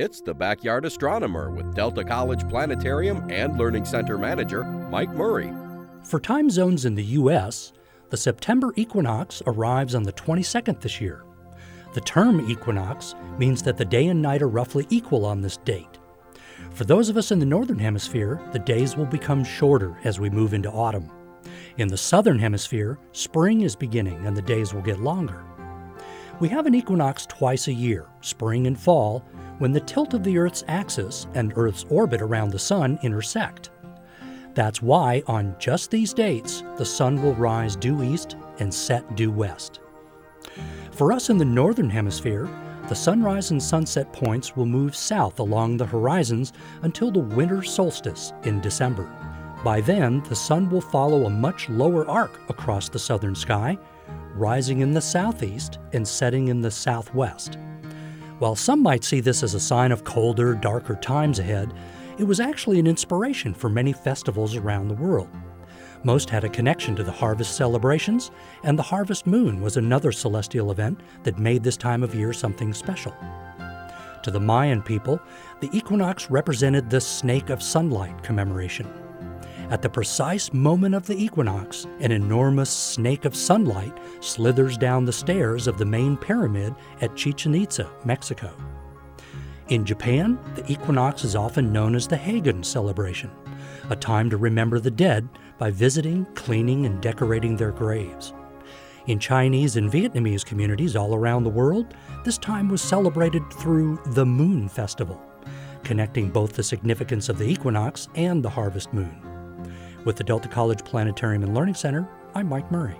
It's the Backyard Astronomer with Delta College Planetarium and Learning Center Manager Mike Murray. For time zones in the U.S., the September equinox arrives on the 22nd this year. The term equinox means that the day and night are roughly equal on this date. For those of us in the Northern Hemisphere, the days will become shorter as we move into autumn. In the Southern Hemisphere, spring is beginning and the days will get longer. We have an equinox twice a year, spring and fall, when the tilt of the Earth's axis and Earth's orbit around the Sun intersect. That's why, on just these dates, the sun will rise due east and set due west. For us in the Northern Hemisphere, the sunrise and sunset points will move south along the horizons until the winter solstice in December. By then, the sun will follow a much lower arc across the southern sky, rising in the southeast and setting in the southwest. While some might see this as a sign of colder, darker times ahead, it was actually an inspiration for many festivals around the world. Most had a connection to the harvest celebrations, and the harvest moon was another celestial event that made this time of year something special. To the Mayan people, the equinox represented the snake of sunlight commemoration. At the precise moment of the equinox, an enormous snake of sunlight slithers down the stairs of the main pyramid at Chichen Itza, Mexico. In Japan, the equinox is often known as the Higan celebration, a time to remember the dead by visiting, cleaning, and decorating their graves. In Chinese and Vietnamese communities all around the world, this time was celebrated through the Moon Festival, connecting both the significance of the equinox and the harvest moon. With the Delta College Planetarium and Learning Center, I'm Mike Murray.